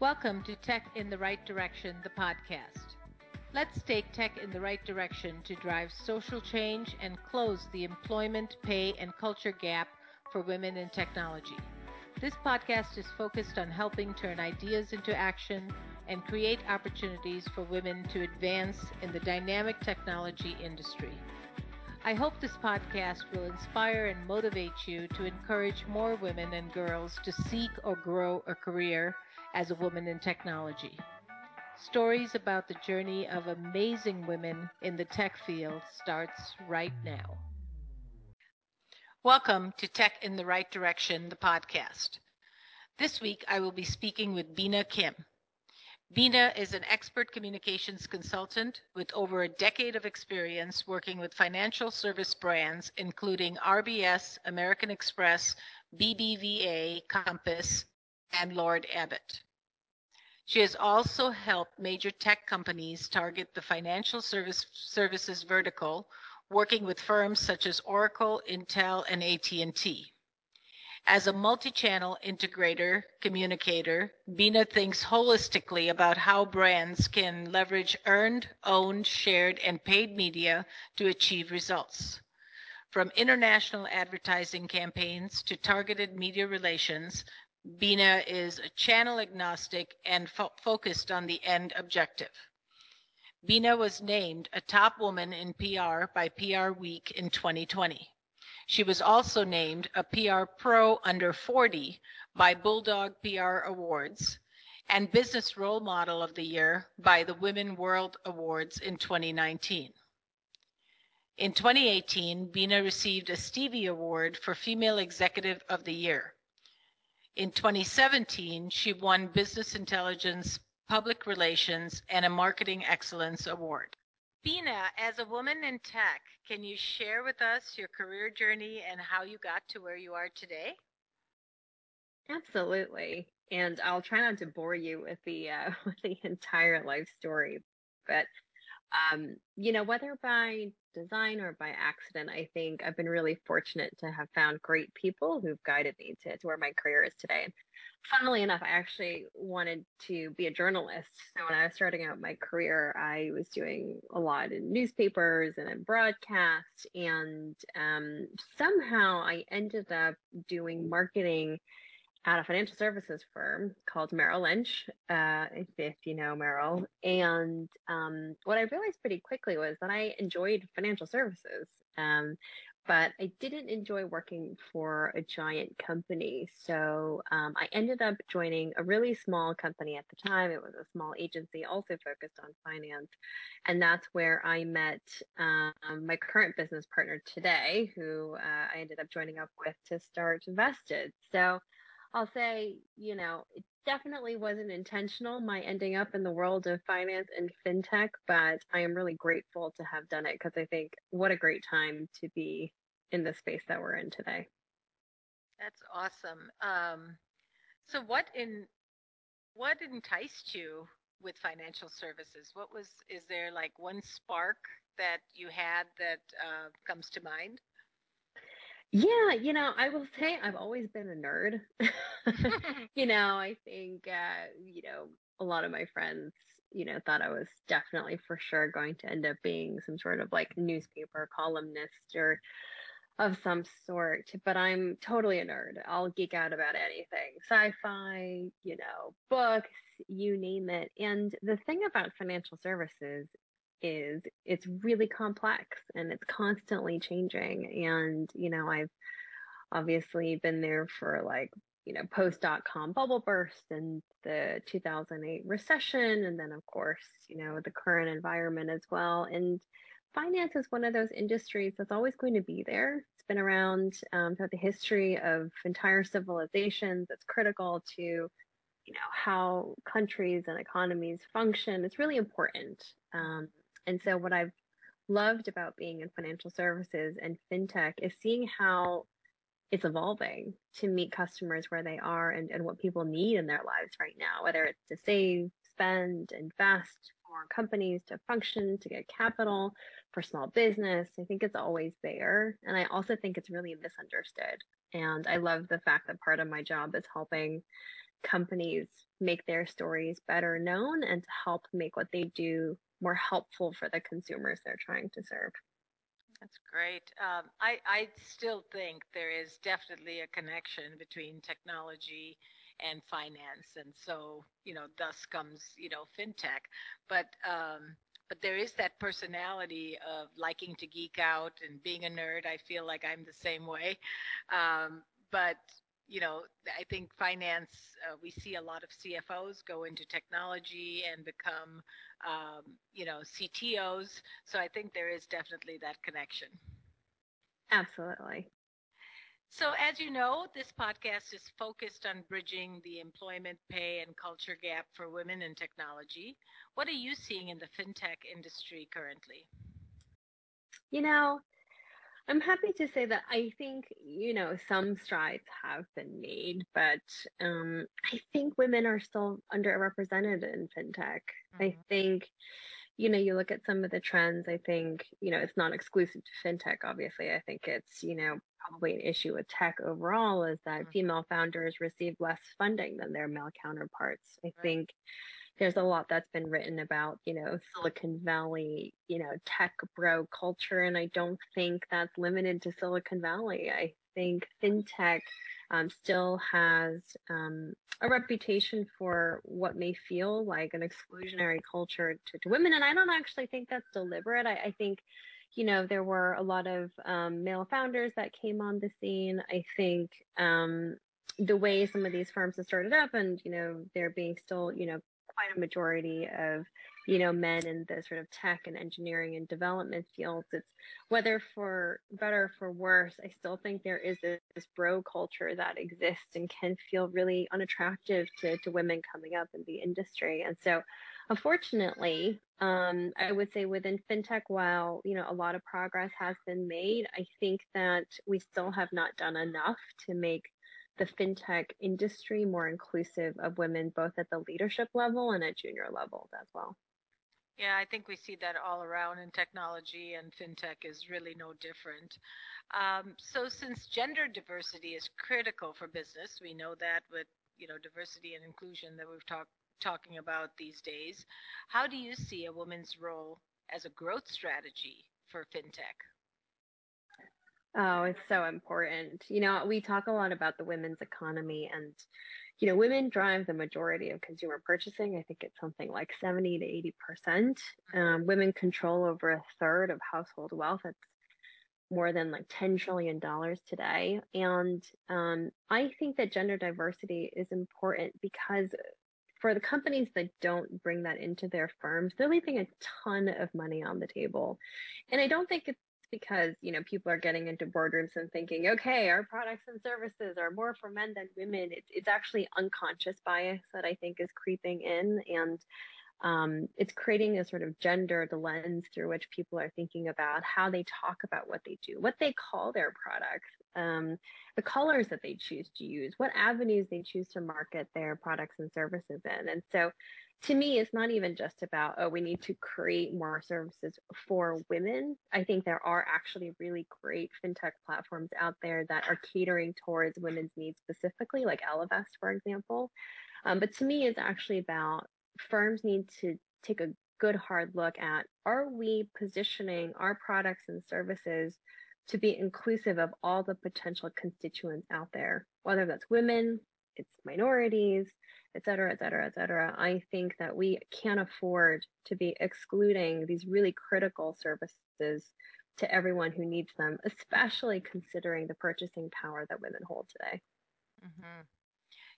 Welcome to Tech in the Right Direction, the podcast. Let's take tech in the right direction to drive social change and close the employment, pay, and culture gap for women in technology. This podcast is focused on helping turn ideas into action and create opportunities for women to advance in the dynamic technology industry. I hope this podcast will inspire and motivate you to encourage more women and girls to seek or grow a career as a woman in technology. Stories about the journey of amazing women in the tech field starts right now. Welcome to Tech in the Right Direction, the podcast. This week I will be speaking with Binna Kim. Binna is an expert communications consultant with over a decade of experience working with financial service brands including RBS, American Express, BBVA, Compass, and Lord Abbett. She has also helped major tech companies target the financial service services vertical, working with firms such as Oracle, Intel, and AT&T. As a multi-channel integrator, communicator, Binna thinks holistically about how brands can leverage earned, owned, shared, and paid media to achieve results. From international advertising campaigns to targeted media relations, Binna is a channel agnostic and fo- focused on the end objective. Binna was named a top woman in PR by PR Week in 2020. She was also named a PR Pro Under 40 by Bulldog PR Awards and Business Role Model of the Year by the Women World Awards in 2019. In 2018, Binna received a Stevie Award for Female Executive of the Year. In 2017, she won Business Intelligence, Public Relations, and a Marketing Excellence Award. Binna, as a woman in tech, can you share with us your career journey and how you got to where you are today? Absolutely. And I'll try not to bore you with the uh, with the entire life story, but um, you know, whether by design or by accident, I think I've been really fortunate to have found great people who've guided me to, to where my career is today. Funnily enough, I actually wanted to be a journalist. So when I was starting out my career, I was doing a lot in newspapers and in broadcast. And um, somehow I ended up doing marketing at a financial services firm called Merrill Lynch, uh, if you know Merrill. And um, what I realized pretty quickly was that I enjoyed financial services, um, but I didn't enjoy working for a giant company. So um, I ended up joining a really small company at the time. It was a small agency, also focused on finance. And that's where I met um, my current business partner today, who uh, I ended up joining up with to start Vested. So I'll say, you know, it definitely wasn't intentional, my ending up in the world of finance and fintech, but I am really grateful to have done it because I think what a great time to be in the space that we're in today. That's awesome. Um, so what in what enticed you with financial services? What was is there like one spark that you had that uh, comes to mind? Yeah, you know, I will say I've always been a nerd. you know, I think, uh, you know, a lot of my friends, you know, thought I was definitely for sure going to end up being some sort of like newspaper columnist or of some sort, but I'm totally a nerd. I'll geek out about anything sci fi, you know, books, you name it. And the thing about financial services is it's really complex and it's constantly changing. And, you know, I've obviously been there for like, you know, post dot com bubble burst and the 2008 recession. And then, of course, you know, the current environment as well. And finance is one of those industries that's always going to be there. It's been around um, throughout the history of entire civilizations. It's critical to, you know, how countries and economies function. It's really important. Um, and so what I've loved about being in financial services and fintech is seeing how it's evolving to meet customers where they are and, and what people need in their lives right now, whether it's to save, spend, invest, for companies to function, to get capital, for small business. I think it's always there. And I also think it's really misunderstood. And I love the fact that part of my job is helping companies make their stories better known and to help make what they do more helpful for the consumers they're trying to serve. That's great. Um, I, I still think there is definitely a connection between technology and finance, and so you know, thus comes you know fintech. But um, but there is that personality of liking to geek out and being a nerd. I feel like I'm the same way. Um, but you know, I think finance, uh, we see a lot of CFOs go into technology and become, um, you know, CTOs. So I think there is definitely that connection. Absolutely. So, as you know, this podcast is focused on bridging the employment pay and culture gap for women in technology. What are you seeing in the fintech industry currently? You know, I'm happy to say that I think, you know, some strides have been made, but um, I think women are still underrepresented in fintech. Mm-hmm. I think, you know, you look at some of the trends, I think, you know, it's not exclusive to fintech, obviously. I think it's, you know, probably an issue with tech overall is that mm-hmm. female founders receive less funding than their male counterparts. I right. think there's a lot that's been written about, you know, Silicon Valley, you know, tech bro culture. And I don't think that's limited to Silicon Valley. I think fintech um, still has um, a reputation for what may feel like an exclusionary culture to, to women. And I don't actually think that's deliberate. I, I think, you know, there were a lot of um, male founders that came on the scene. I think um, the way some of these firms have started up and, you know, they're being still, you know, quite a majority of you know men in the sort of tech and engineering and development fields. It's whether for better or for worse i still think there is this, this bro culture that exists and can feel really unattractive to, to women coming up in the industry. And so unfortunately um, i would say within fintech while you know a lot of progress has been made i think that we still have not done enough to make the fintech industry more inclusive of women, both at the leadership level and at junior levels as well. Yeah, I think we see that all around in technology, and fintech is really no different. Um, so, since gender diversity is critical for business, we know that with you know diversity and inclusion that we've talked talking about these days. How do you see a woman's role as a growth strategy for fintech? Oh, it's so important. You know, we talk a lot about the women's economy and you know, women drive the majority of consumer purchasing. I think it's something like 70 to 80 percent. Um, women control over a third of household wealth. It's more than like 10 trillion dollars today. And um, I think that gender diversity is important because for the companies that don't bring that into their firms, they're leaving a ton of money on the table. And I don't think it's because you know people are getting into boardrooms and thinking okay our products and services are more for men than women. It's, it's actually unconscious bias that i think is creeping in and um, it's creating a sort of gendered lens through which people are thinking about how they talk about what they do what they call their products um, the colors that they choose to use what avenues they choose to market their products and services in and so to me, it's not even just about, oh, we need to create more services for women. I think there are actually really great fintech platforms out there that are catering towards women's needs specifically, like Ellevest, for example. Um, but to me, it's actually about firms need to take a good hard look at are we positioning our products and services to be inclusive of all the potential constituents out there, whether that's women, it's minorities, et cetera, et cetera, et cetera. I think that we can't afford to be excluding these really critical services to everyone who needs them, especially considering the purchasing power that women hold today. Mm-hmm.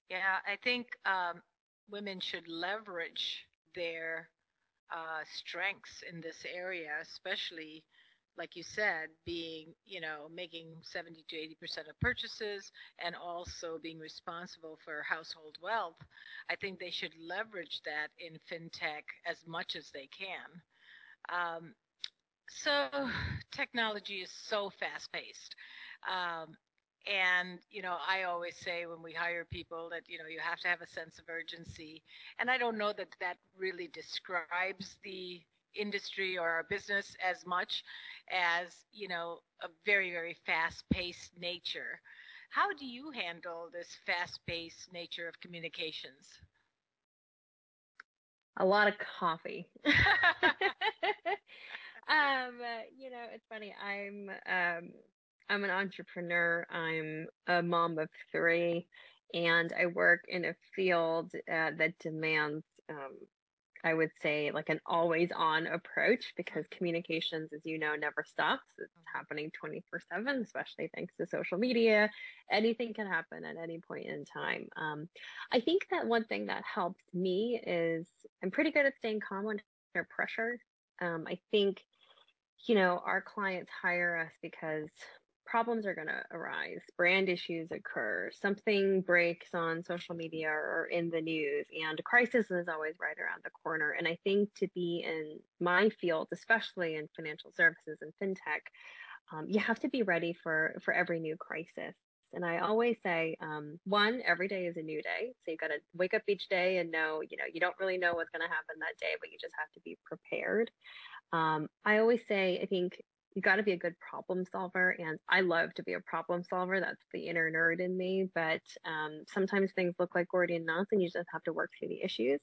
Yeah, I think um, women should leverage their uh, strengths in this area, especially like you said, being, you know, making 70 to 80% of purchases and also being responsible for household wealth, I think they should leverage that in fintech as much as they can. Um, so technology is so fast paced. Um, and you know i always say when we hire people that you know you have to have a sense of urgency and i don't know that that really describes the industry or our business as much as you know a very very fast paced nature How do you handle this fast paced nature of communications? A lot of coffee. um, you know, it's funny. I'm um, I'm an entrepreneur. I'm a mom of three, and I work in a field uh, that demands um, I would say like an always on approach because communications, as you know, never stops. It's happening 24 7, especially thanks to social media. Anything can happen at any point in time. Um, I think that one thing that helps me is I'm pretty good at staying calm under pressure. Um, I think, you know, our clients hire us because problems are going to arise, brand issues occur, something breaks on social media or in the news, and crisis is always right around the corner. And I think to be in my field, especially in financial services and fintech, um, you have to be ready for for every new crisis. And I always say, um, one, every day is a new day. So you've got to wake up each day and know, you know, you don't really know what's going to happen that day, but you just have to be prepared. Um, I always say, I think you got to be a good problem solver and i love to be a problem solver that's the inner nerd in me but um, sometimes things look like gordian knots and you just have to work through the issues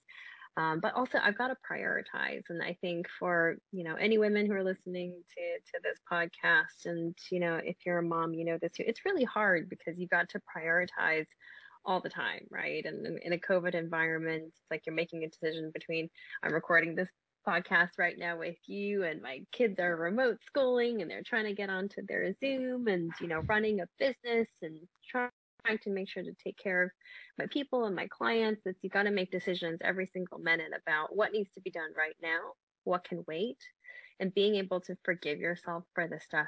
um, but also i've got to prioritize and i think for you know any women who are listening to to this podcast and you know if you're a mom you know this too it's really hard because you've got to prioritize all the time, right? And in a COVID environment, it's like you're making a decision between I'm recording this podcast right now with you and my kids are remote schooling and they're trying to get onto their Zoom and you know running a business and trying to make sure to take care of my people and my clients it's you got to make decisions every single minute about what needs to be done right now what can wait and being able to forgive yourself for the stuff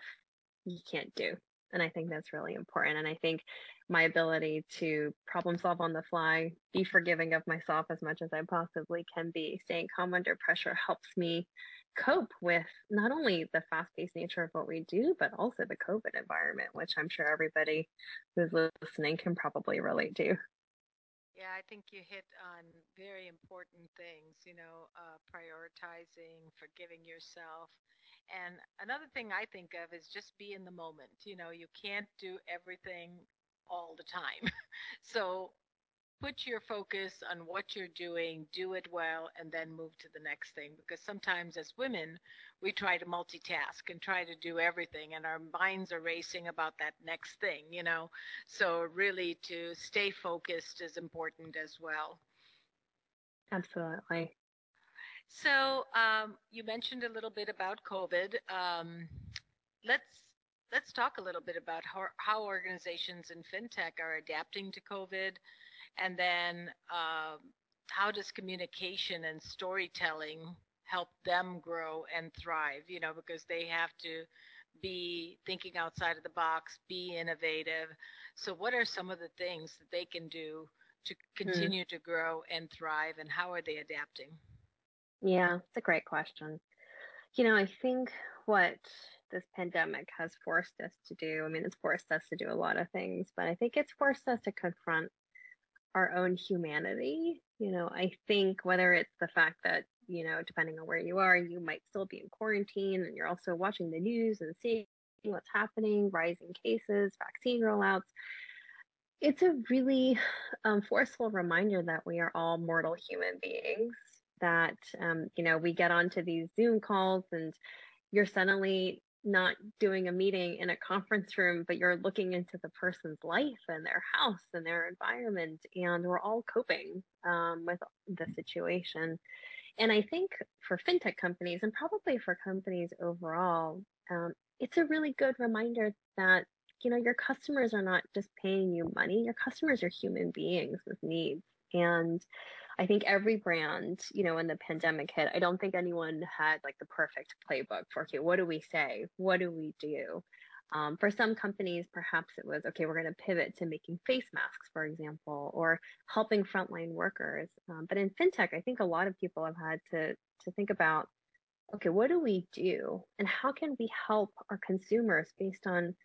you can't do and I think that's really important. And I think my ability to problem solve on the fly, be forgiving of myself as much as I possibly can be, staying calm under pressure helps me cope with not only the fast paced nature of what we do, but also the COVID environment, which I'm sure everybody who's listening can probably relate to. Yeah, I think you hit on very important things, you know, uh, prioritizing, forgiving yourself, and another thing I think of is just be in the moment. You know, you can't do everything all the time. so put your focus on what you're doing, do it well, and then move to the next thing. Because sometimes as women, we try to multitask and try to do everything, and our minds are racing about that next thing, you know. So, really, to stay focused is important as well. Absolutely. So um, you mentioned a little bit about COVID. Um, let's let's talk a little bit about how, how, organizations in fintech are adapting to COVID, and then uh, how does communication and storytelling help them grow and thrive? You know, because they have to be thinking outside of the box, be innovative. So, what are some of the things that they can do to hmm. continue mm. to grow and thrive, and how are they adapting? Yeah, it's a great question. You know, I think what this pandemic has forced us to do, I mean, it's forced us to do a lot of things, but I think it's forced us to confront our own humanity. You know, I think whether it's the fact that, you know, depending on where you are, you might still be in quarantine and you're also watching the news and seeing what's happening, rising cases, vaccine rollouts. It's a really um, forceful reminder that we are all mortal human beings that um, you know we get onto these zoom calls and you're suddenly not doing a meeting in a conference room but you're looking into the person's life and their house and their environment and we're all coping um, with the situation. And i think for fintech companies and probably for companies overall um, it's a really good reminder that you know your customers are not just paying you money your customers are human beings with needs. And I think every brand, you know, when the pandemic hit, I don't think anyone had like the perfect playbook for, okay, what do we say? What do we do? Um, for some companies, perhaps it was, okay, we're going to pivot to making face masks, for example, or helping frontline workers. Um, but in fintech, I think a lot of people have had to, to think about, okay, what do we do? And how can we help our consumers based on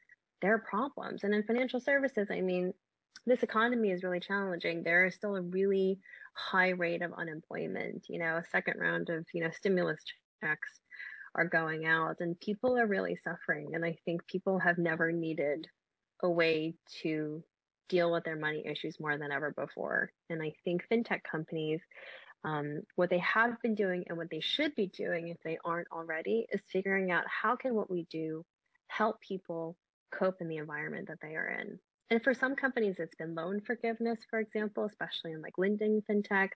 their problems? And in financial services, I mean, this economy is really challenging. There is still a really high rate of unemployment. You know, a second round of, you know, stimulus checks are going out and people are really suffering. And I think people have never needed a way to deal with their money issues more than ever before. And I think fintech companies, um, what they have been doing and what they should be doing if they aren't already is figuring out how can what we do help people cope in the environment that they are in. And for some companies, it's been loan forgiveness, for example, especially in like lending fintech.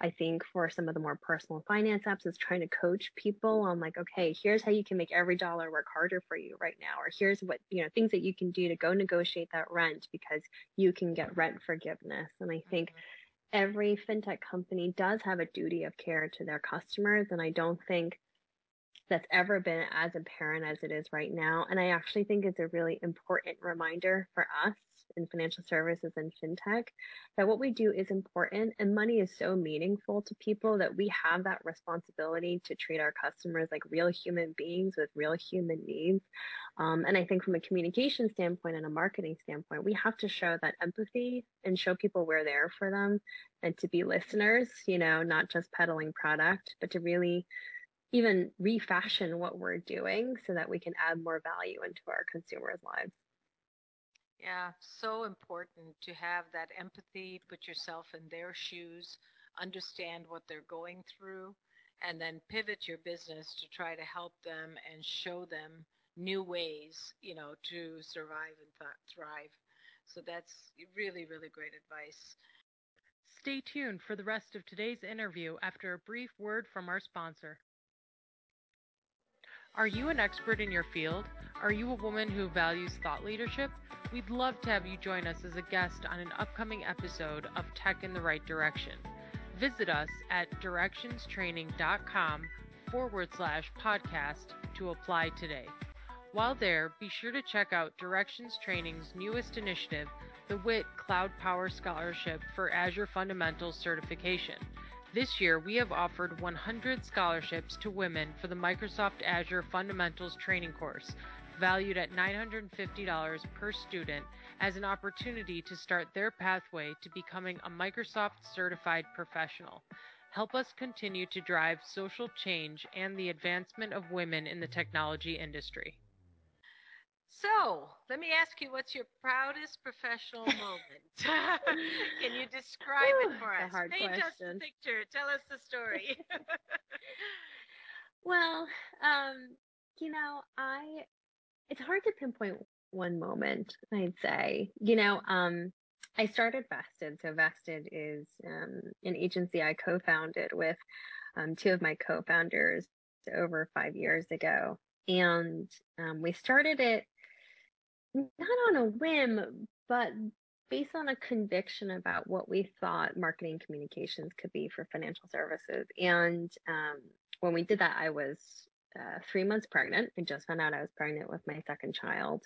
I think for some of the more personal finance apps, it's trying to coach people on like, okay, here's how you can make every dollar work harder for you right now, or here's what you know things that you can do to go negotiate that rent because you can get rent forgiveness. And I think mm-hmm. every fintech company does have a duty of care to their customers, and I don't think that's ever been as apparent as it is right now. And I actually think it's a really important reminder for us in financial services and fintech that what we do is important and money is so meaningful to people that we have that responsibility to treat our customers like real human beings with real human needs. Um, and I think from a communication standpoint and a marketing standpoint, we have to show that empathy and show people we're there for them and to be listeners, you know, not just peddling product, but to really even refashion what we're doing so that we can add more value into our consumers' lives. Yeah, so important to have that empathy, put yourself in their shoes, understand what they're going through, and then pivot your business to try to help them and show them new ways, you know, to survive and th- thrive. So that's really, really great advice. Stay tuned for the rest of today's interview after a brief word from our sponsor. Are you an expert in your field? Are you a woman who values thought leadership? We'd love to have you join us as a guest on an upcoming episode of Tech in the Right Direction. Visit us at directionstraining.com forward slash podcast to apply today. While there, be sure to check out Directions Training's newest initiative, the WIT Cloud Power Scholarship for Azure Fundamentals Certification. This year, we have offered 100 scholarships to women for the Microsoft Azure Fundamentals Training course, valued at $950 per student, as an opportunity to start their pathway to becoming a Microsoft certified professional. Help us continue to drive social change and the advancement of women in the technology industry. So, let me ask you, what's your proudest professional moment? Can you describe Ooh, it for us? hard Paint question. us the picture. Tell us the story. well, um, you know, I it's hard to pinpoint one moment. I'd say, you know, um, I started Vested. So Vested is um, an agency I co-founded with um, two of my co-founders over five years ago, and um, we started it not on a whim, but based on a conviction about what we thought marketing communications could be for financial services. And um, when we did that, I was uh, three months pregnant. I just found out I was pregnant with my second child.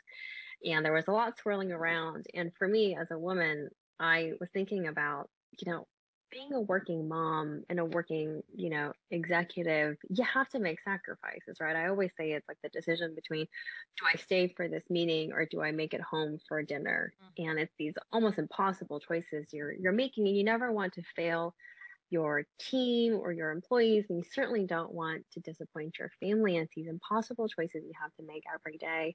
And there was a lot swirling around. And for me, as a woman, I was thinking about, you know, being a working mom and a working, you know, executive, you have to make sacrifices, right? I always say it's like the decision between do I stay for this meeting or do I make it home for dinner? Mm-hmm. And it's these almost impossible choices you're you're making and you never want to fail your team or your employees and you certainly don't want to disappoint your family. It's these impossible choices you have to make every day.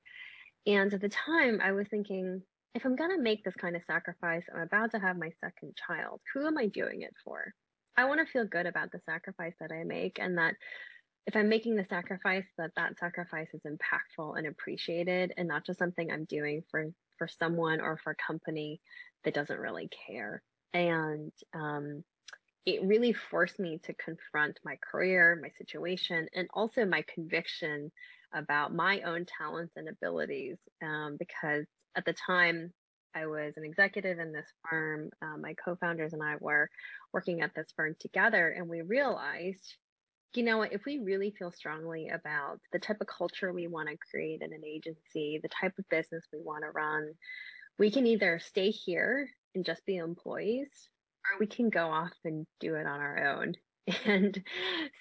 And at the time I was thinking, if I'm going to make this kind of sacrifice, I'm about to have my second child. Who am I doing it for? I want to feel good about the sacrifice that I make and that if I'm making the sacrifice, that that sacrifice is impactful and appreciated and not just something I'm doing for, for someone or for a company that doesn't really care. And, um, it really forced me to confront my career, my situation, and also my conviction about my own talents and abilities. Um, because at the time I was an executive in this firm. Um, my co-founders and I were working at this firm together, and we realized, you know, what, if we really feel strongly about the type of culture we want to create in an agency, the type of business we want to run, we can either stay here and just be employees, or we can go off and do it on our own. And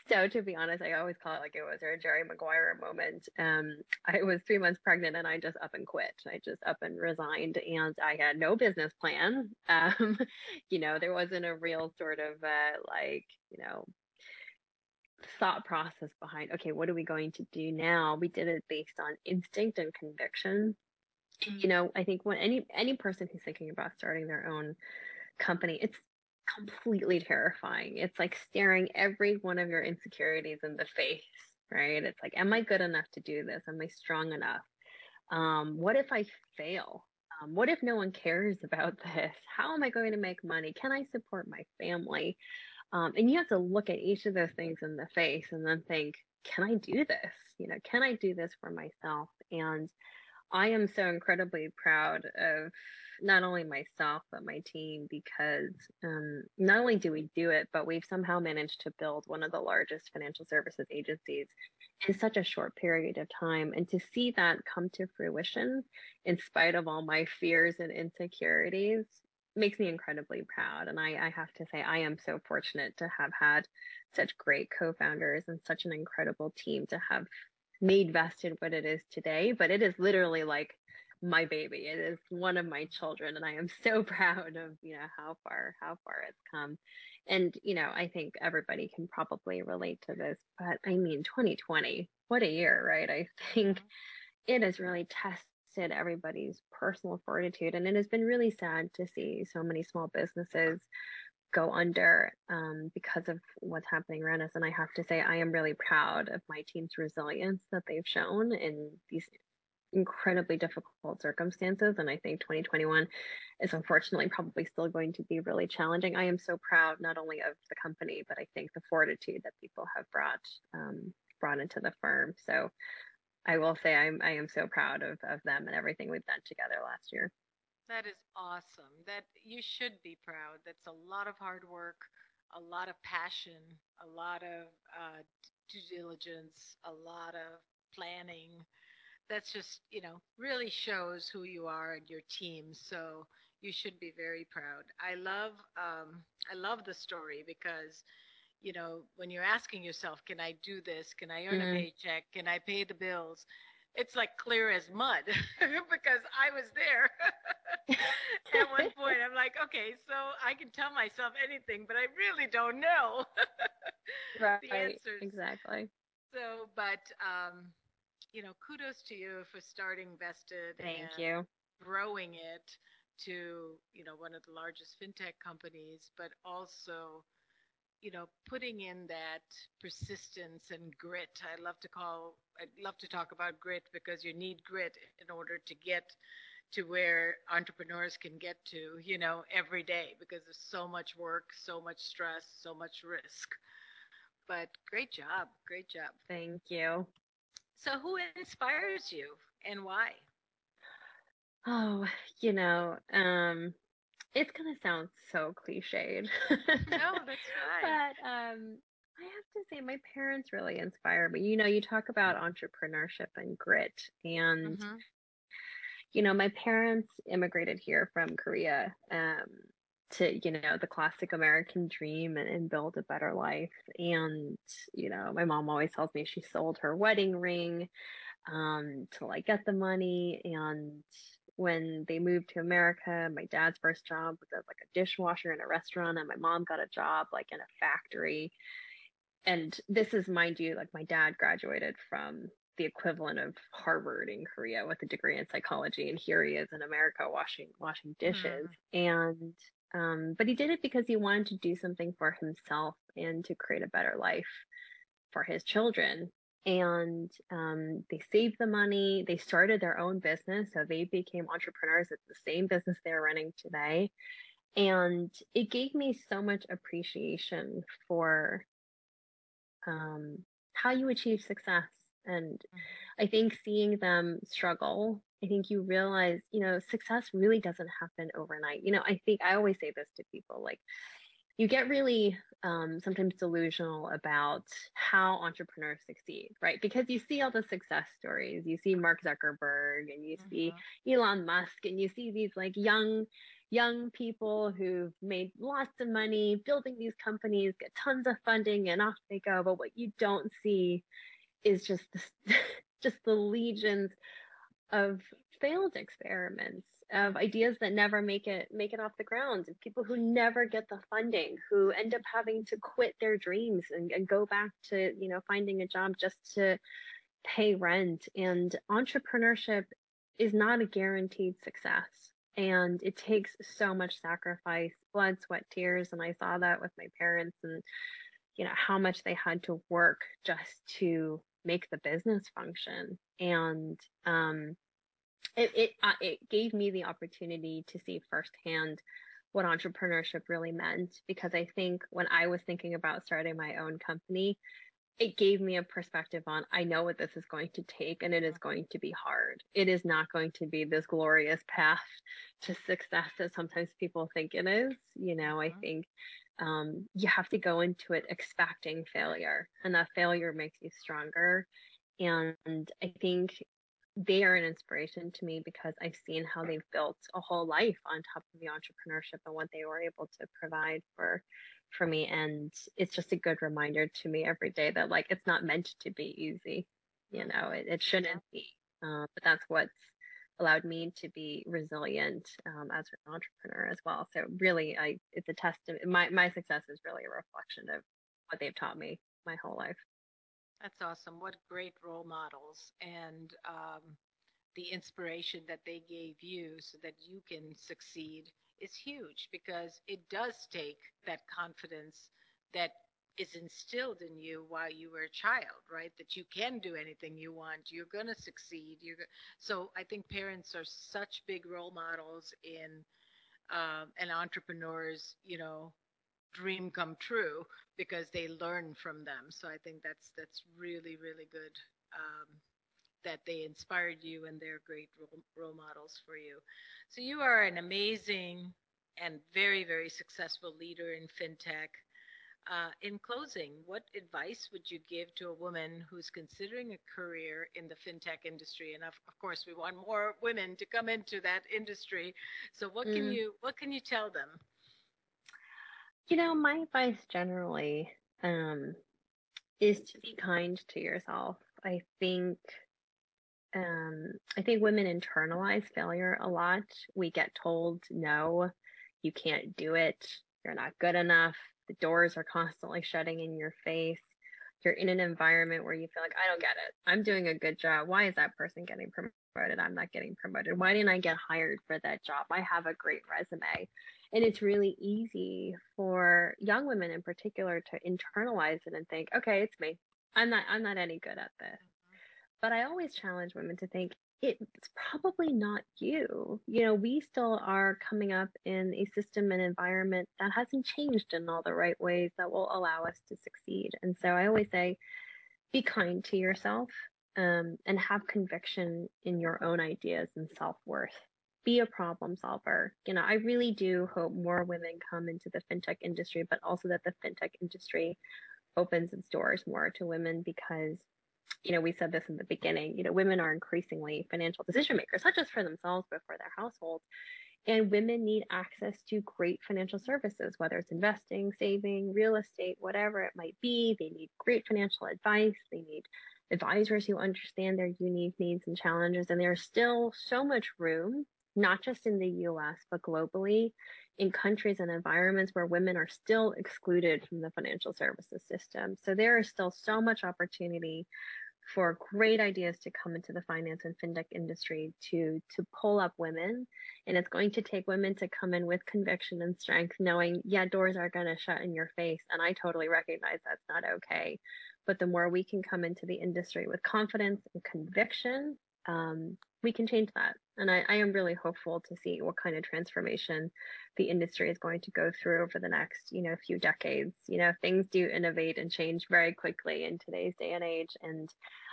so, to be honest, I always call it like it was a Jerry Maguire moment. Um, I was three months pregnant and I just up and quit. I just up and resigned, and I had no business plan. Um, you know, there wasn't a real sort of uh, like, you know, thought process behind, okay, what are we going to do now? We did it based on instinct and conviction. you know, I think when any any person who's thinking about starting their own company, it's completely terrifying. It's like staring every one of your insecurities in the face, right? It's like, am I good enough to do this? Am I strong enough? Um, what if I fail? Um, what if no one cares about this? How am I going to make money? Can I support my family? Um, and you have to look at each of those things in the face and then think, can I do this? You know, can I do this for myself? And I am so incredibly proud of not only myself but my team because um, not only do we do it, but we've somehow managed to build one of the largest financial services agencies in such a short period of time. And to see that come to fruition, in spite of all my fears and insecurities, makes me incredibly proud. And I, I have to say, I am so fortunate to have had such great co-founders and such an incredible team to have made vested what it is today. But it is literally like my baby. It is one of my children, and I am so proud of you know how far how far it's come. And you know, I think everybody can probably relate to this. But I mean, 2020, what a year, right? I think mm-hmm. it has really tested everybody's personal fortitude, and it has been really sad to see so many small businesses go under um, because of what's happening around us. And I have to say, I am really proud of my team's resilience that they've shown in these incredibly difficult circumstances. And I think 2021 is unfortunately probably still going to be really challenging. I am so proud not only of the company, but I think the fortitude that people have brought um, brought into the firm. So I will say I'm I am so proud of, of them and everything we've done together last year. That is awesome. That you should be proud. That's a lot of hard work, a lot of passion, a lot of uh, due diligence, a lot of planning that's just you know really shows who you are and your team so you should be very proud. I love um, i love the story because you know when you're asking yourself can i do this? Can i earn mm-hmm. a paycheck? Can i pay the bills? It's like clear as mud because i was there at one point. I'm like okay so i can tell myself anything but i really don't know. Right. the answers. Exactly. So but um you know, kudos to you for starting Vested. Thank you. Growing it to, you know, one of the largest fintech companies, but also, you know, putting in that persistence and grit. I love to call, I'd love to talk about grit because you need grit in order to get to where entrepreneurs can get to, you know, every day because there's so much work, so much stress, so much risk. But great job. Great job. Thank you. So, who inspires you and why? Oh, you know, um, it's gonna sound so cliched. no, that's right. But um, I have to say, my parents really inspire me. You know, you talk about entrepreneurship and grit, and mm-hmm. you know, my parents immigrated here from Korea. Um, to you know the classic american dream and, and, build a better life and you know my mom always tells me she sold her wedding ring um, to like get the money and when they moved to america my dad's first job was as like a dishwasher in a restaurant and my mom got a job like in a factory and this is mind you like my dad graduated from the equivalent of Harvard in Korea with a degree in psychology, and here he is in America washing washing dishes. Mm. And um, but he did it because he wanted to do something for himself and to create a better life for his children. And um, they saved the money. They started their own business. So they became entrepreneurs. It's the same business they're running today. And it gave me so much appreciation for um, how you achieve success. And mm-hmm. I think seeing them struggle I think you realize, you know, success really doesn't happen overnight. You know, I think I always say this to people like, you get really um, sometimes delusional about how entrepreneurs succeed, right? Because you see all the success stories. You see Mark Zuckerberg and you mm-hmm. see Elon Musk and you see these like young, young people who've made lots of money building these companies, get tons of funding, and off they go. But what you don't see is just the, just the legions of failed experiments of ideas that never make it make it off the ground of people who never get the funding who end up having to quit their dreams and, and go back to you know finding a job just to pay rent and entrepreneurship is not a guaranteed success. And it takes so much sacrifice, blood, sweat, tears. And I saw that with my parents and, you know, how much they had to work just to make the business function. And, um, it, it, uh, it gave me the opportunity to see firsthand what entrepreneurship really meant because I think when I was thinking about starting my own company, it gave me a perspective on I know what this is going to take and it is going to be hard. It is not going to be this glorious path to success that sometimes people think it is. You know, I mm-hmm. think um, you have to go into it expecting failure and that failure makes you stronger. And I think they are an inspiration to me because I've seen how they've built a whole life on top of the entrepreneurship and what they were able to provide for for me and it's just a good reminder to me every day that like it's not meant to be easy you know it, it shouldn't be uh, but that's what's allowed me to be resilient um, as an entrepreneur as well. So really i it's a testament my, my success is really a reflection of what they've taught me my whole life. That's awesome. What great role models and um, the inspiration that they gave you so that you can succeed is huge because it does take that confidence that is instilled in you while you were a child, right? That you can do anything you want. You're going to succeed. You're go- so I think parents are such big role models in um, an entrepreneur's, you know, dream come true because they learn from them. So I think that's that's really really good um, that they inspired you and they're great role, role models for you. So you are an amazing and very, very successful leader in fintech. Uh, in closing, what advice would you give to a woman who's considering a career in the fintech industry? And of, of course, we want more women to come into that industry. So, what can mm. you what can you tell them? You know, my advice generally um, is to be kind to yourself. I think um, I think women internalize failure a lot. We get told, no, you can't do it. You're not good enough. The doors are constantly shutting in your face. You're in an environment where you feel like, I don't get it. I'm doing a good job. Why is that person getting promoted? I'm not getting promoted. Why didn't I get hired for that job? I have a great resume. And it's really easy for young women in particular to internalize it and think, okay, it's me. I'm not I'm not any good at this. Mm-hmm. But I always challenge women to think it's probably not you. You know, we still are coming up in a system and environment that hasn't changed in all the right ways that will allow us to succeed. And so I always say, be kind to yourself um, and have conviction in your own ideas and self worth. Be a problem solver. You know, I really do hope more women come into the fintech industry, but also that the fintech industry opens its doors more to women because you know, we said this in the beginning, you know, women are increasingly financial decision makers, not just for themselves, but for their households. And women need access to great financial services, whether it's investing, saving, real estate, whatever it might be. They need great financial advice. They need advisors who understand their unique needs and challenges. And there's still so much room, not just in the US, but globally, in countries and environments where women are still excluded from the financial services system. So there is still so much opportunity for great ideas to come into the finance and fintech industry to to pull up women and it's going to take women to come in with conviction and strength knowing yeah doors are going to shut in your face and i totally recognize that's not okay but the more we can come into the industry with confidence and conviction um, we can change that. And I, I, am really hopeful to see what kind of transformation the industry is going to go through over the next, you know, few decades. You know, things do innovate and change very quickly in today's day and age. And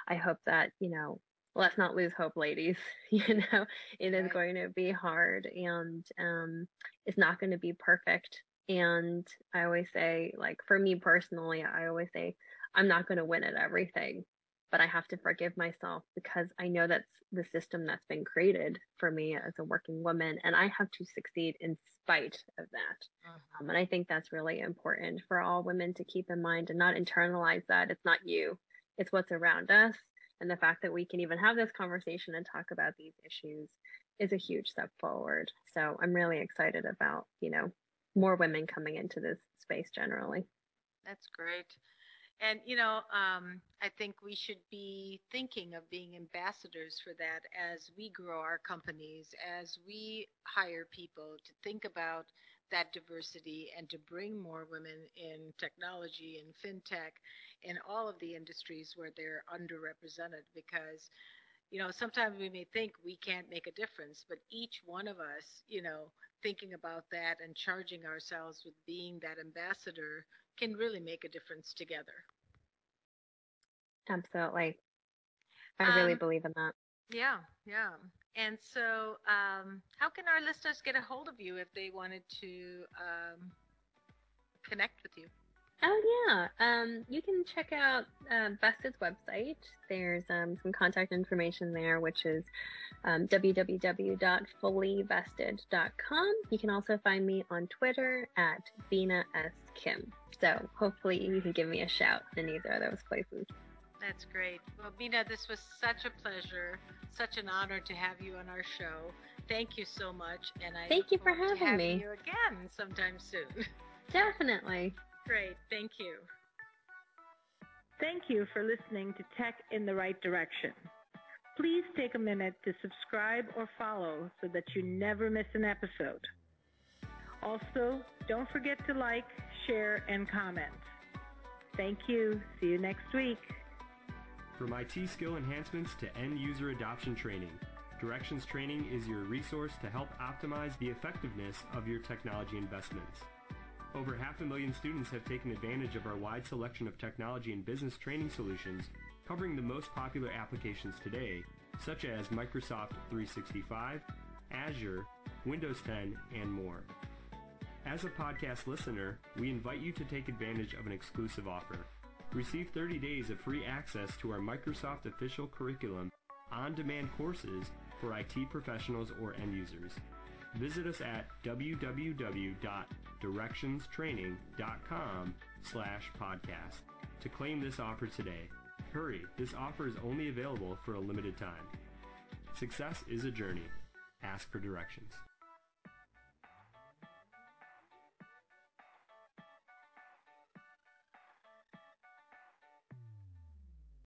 I hope that, you know, let's not lose hope, ladies. You know, it is going to be hard and um, it's not going to be perfect. And I always say, like, for me personally, I always say, I'm not going to win at everything but I have to forgive myself because I know that's the system that's been created for me as a working woman, and I have to succeed in spite of that. Uh-huh. Um, and I think that's really important for all women to keep in mind and not internalize that it's not you, it's what's around us. And the fact that we can even have this conversation and talk about these issues is a huge step forward. So I'm really excited about, you know, more women coming into this space generally. That's great. And, you know, um, I think we should be thinking of being ambassadors for that as we grow our companies, as we hire people to think about that diversity and to bring more women in technology and fintech in all of the industries where they're underrepresented because you know sometimes we may think we can't make a difference but each one of us you know thinking about that and charging ourselves with being that ambassador can really make a difference together. Absolutely. I really um, believe in that. yeah yeah. And so, um, how can our listeners get a hold of you if they wanted to um, connect with you? Oh yeah, um, you can check out uh, Vested's website. There's um, some contact information there, which is um, www.fullyvested.com. You can also find me on Twitter at Binna S Kim. So hopefully you can give me a shout in either of those places. That's great. Well, Binna, this was such a pleasure, such an honor to have you on our show. Thank you so much, and I thank you for having me. You again sometime soon. Definitely. Great. Thank you. Thank you for listening to Tech in the Right Direction. Please take a minute to subscribe or follow so that you never miss an episode. Also, don't forget to like, share, and comment. Thank you. See you next week. From IT skill enhancements to end user adoption training, Directions Training is your resource to help optimize the effectiveness of your technology investments. Over half a million students have taken advantage of our wide selection of technology and business training solutions covering the most popular applications today, such as Microsoft 365, Azure, Windows 10, and more. As a podcast listener, we invite you to take advantage of an exclusive offer. Receive 30 days of free access to our Microsoft official curriculum on-demand courses for IT professionals or end users. Visit us at www.directionstraining.com slash podcast to claim this offer today. Hurry, this offer is only available for a limited time. Success is a journey. Ask for directions.